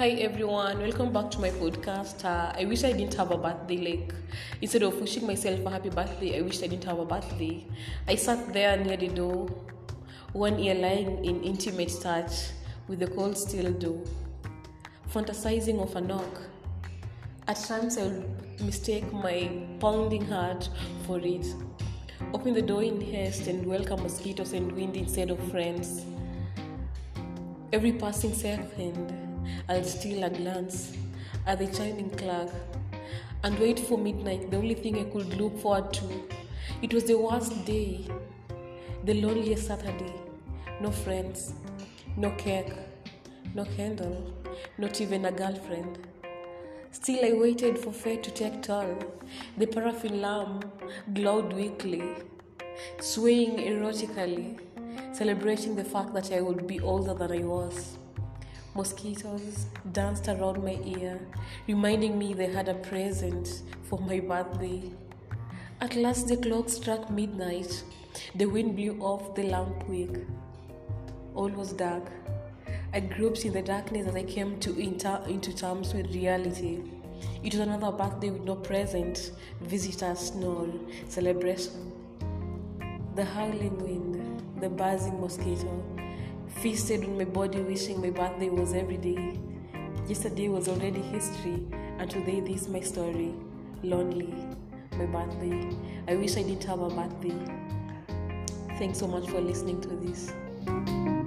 Hi everyone, welcome back to my podcast. Uh, I wish I didn't have a birthday. Like instead of wishing myself a happy birthday, I wish I didn't have a birthday. I sat there near the door, one ear lying in intimate touch with the cold steel door, fantasizing of a knock. At times I would mistake my pounding heart for it. Open the door in haste and welcome mosquitoes and wind instead of friends. Every passing second, I'll steal a glance at the chiming clock and wait for midnight, the only thing I could look forward to. It was the worst day, the loneliest Saturday. No friends, no cake, no candle, not even a girlfriend. Still, I waited for fate to take toll. The paraffin lamp glowed weakly, swaying erotically, celebrating the fact that I would be older than I was. Mosquitoes danced around my ear, reminding me they had a present for my birthday. At last, the clock struck midnight. The wind blew off the lamp wick. All was dark. I groped in the darkness as I came to inter- into terms with reality. It was another birthday with no present, visitors, snore, celebration. The howling wind, the buzzing mosquito, feasted on my body, wishing my birthday was every day. Yesterday was already history, and today this my story. Lonely, my birthday. I wish I didn't have a birthday. Thanks so much for listening to this.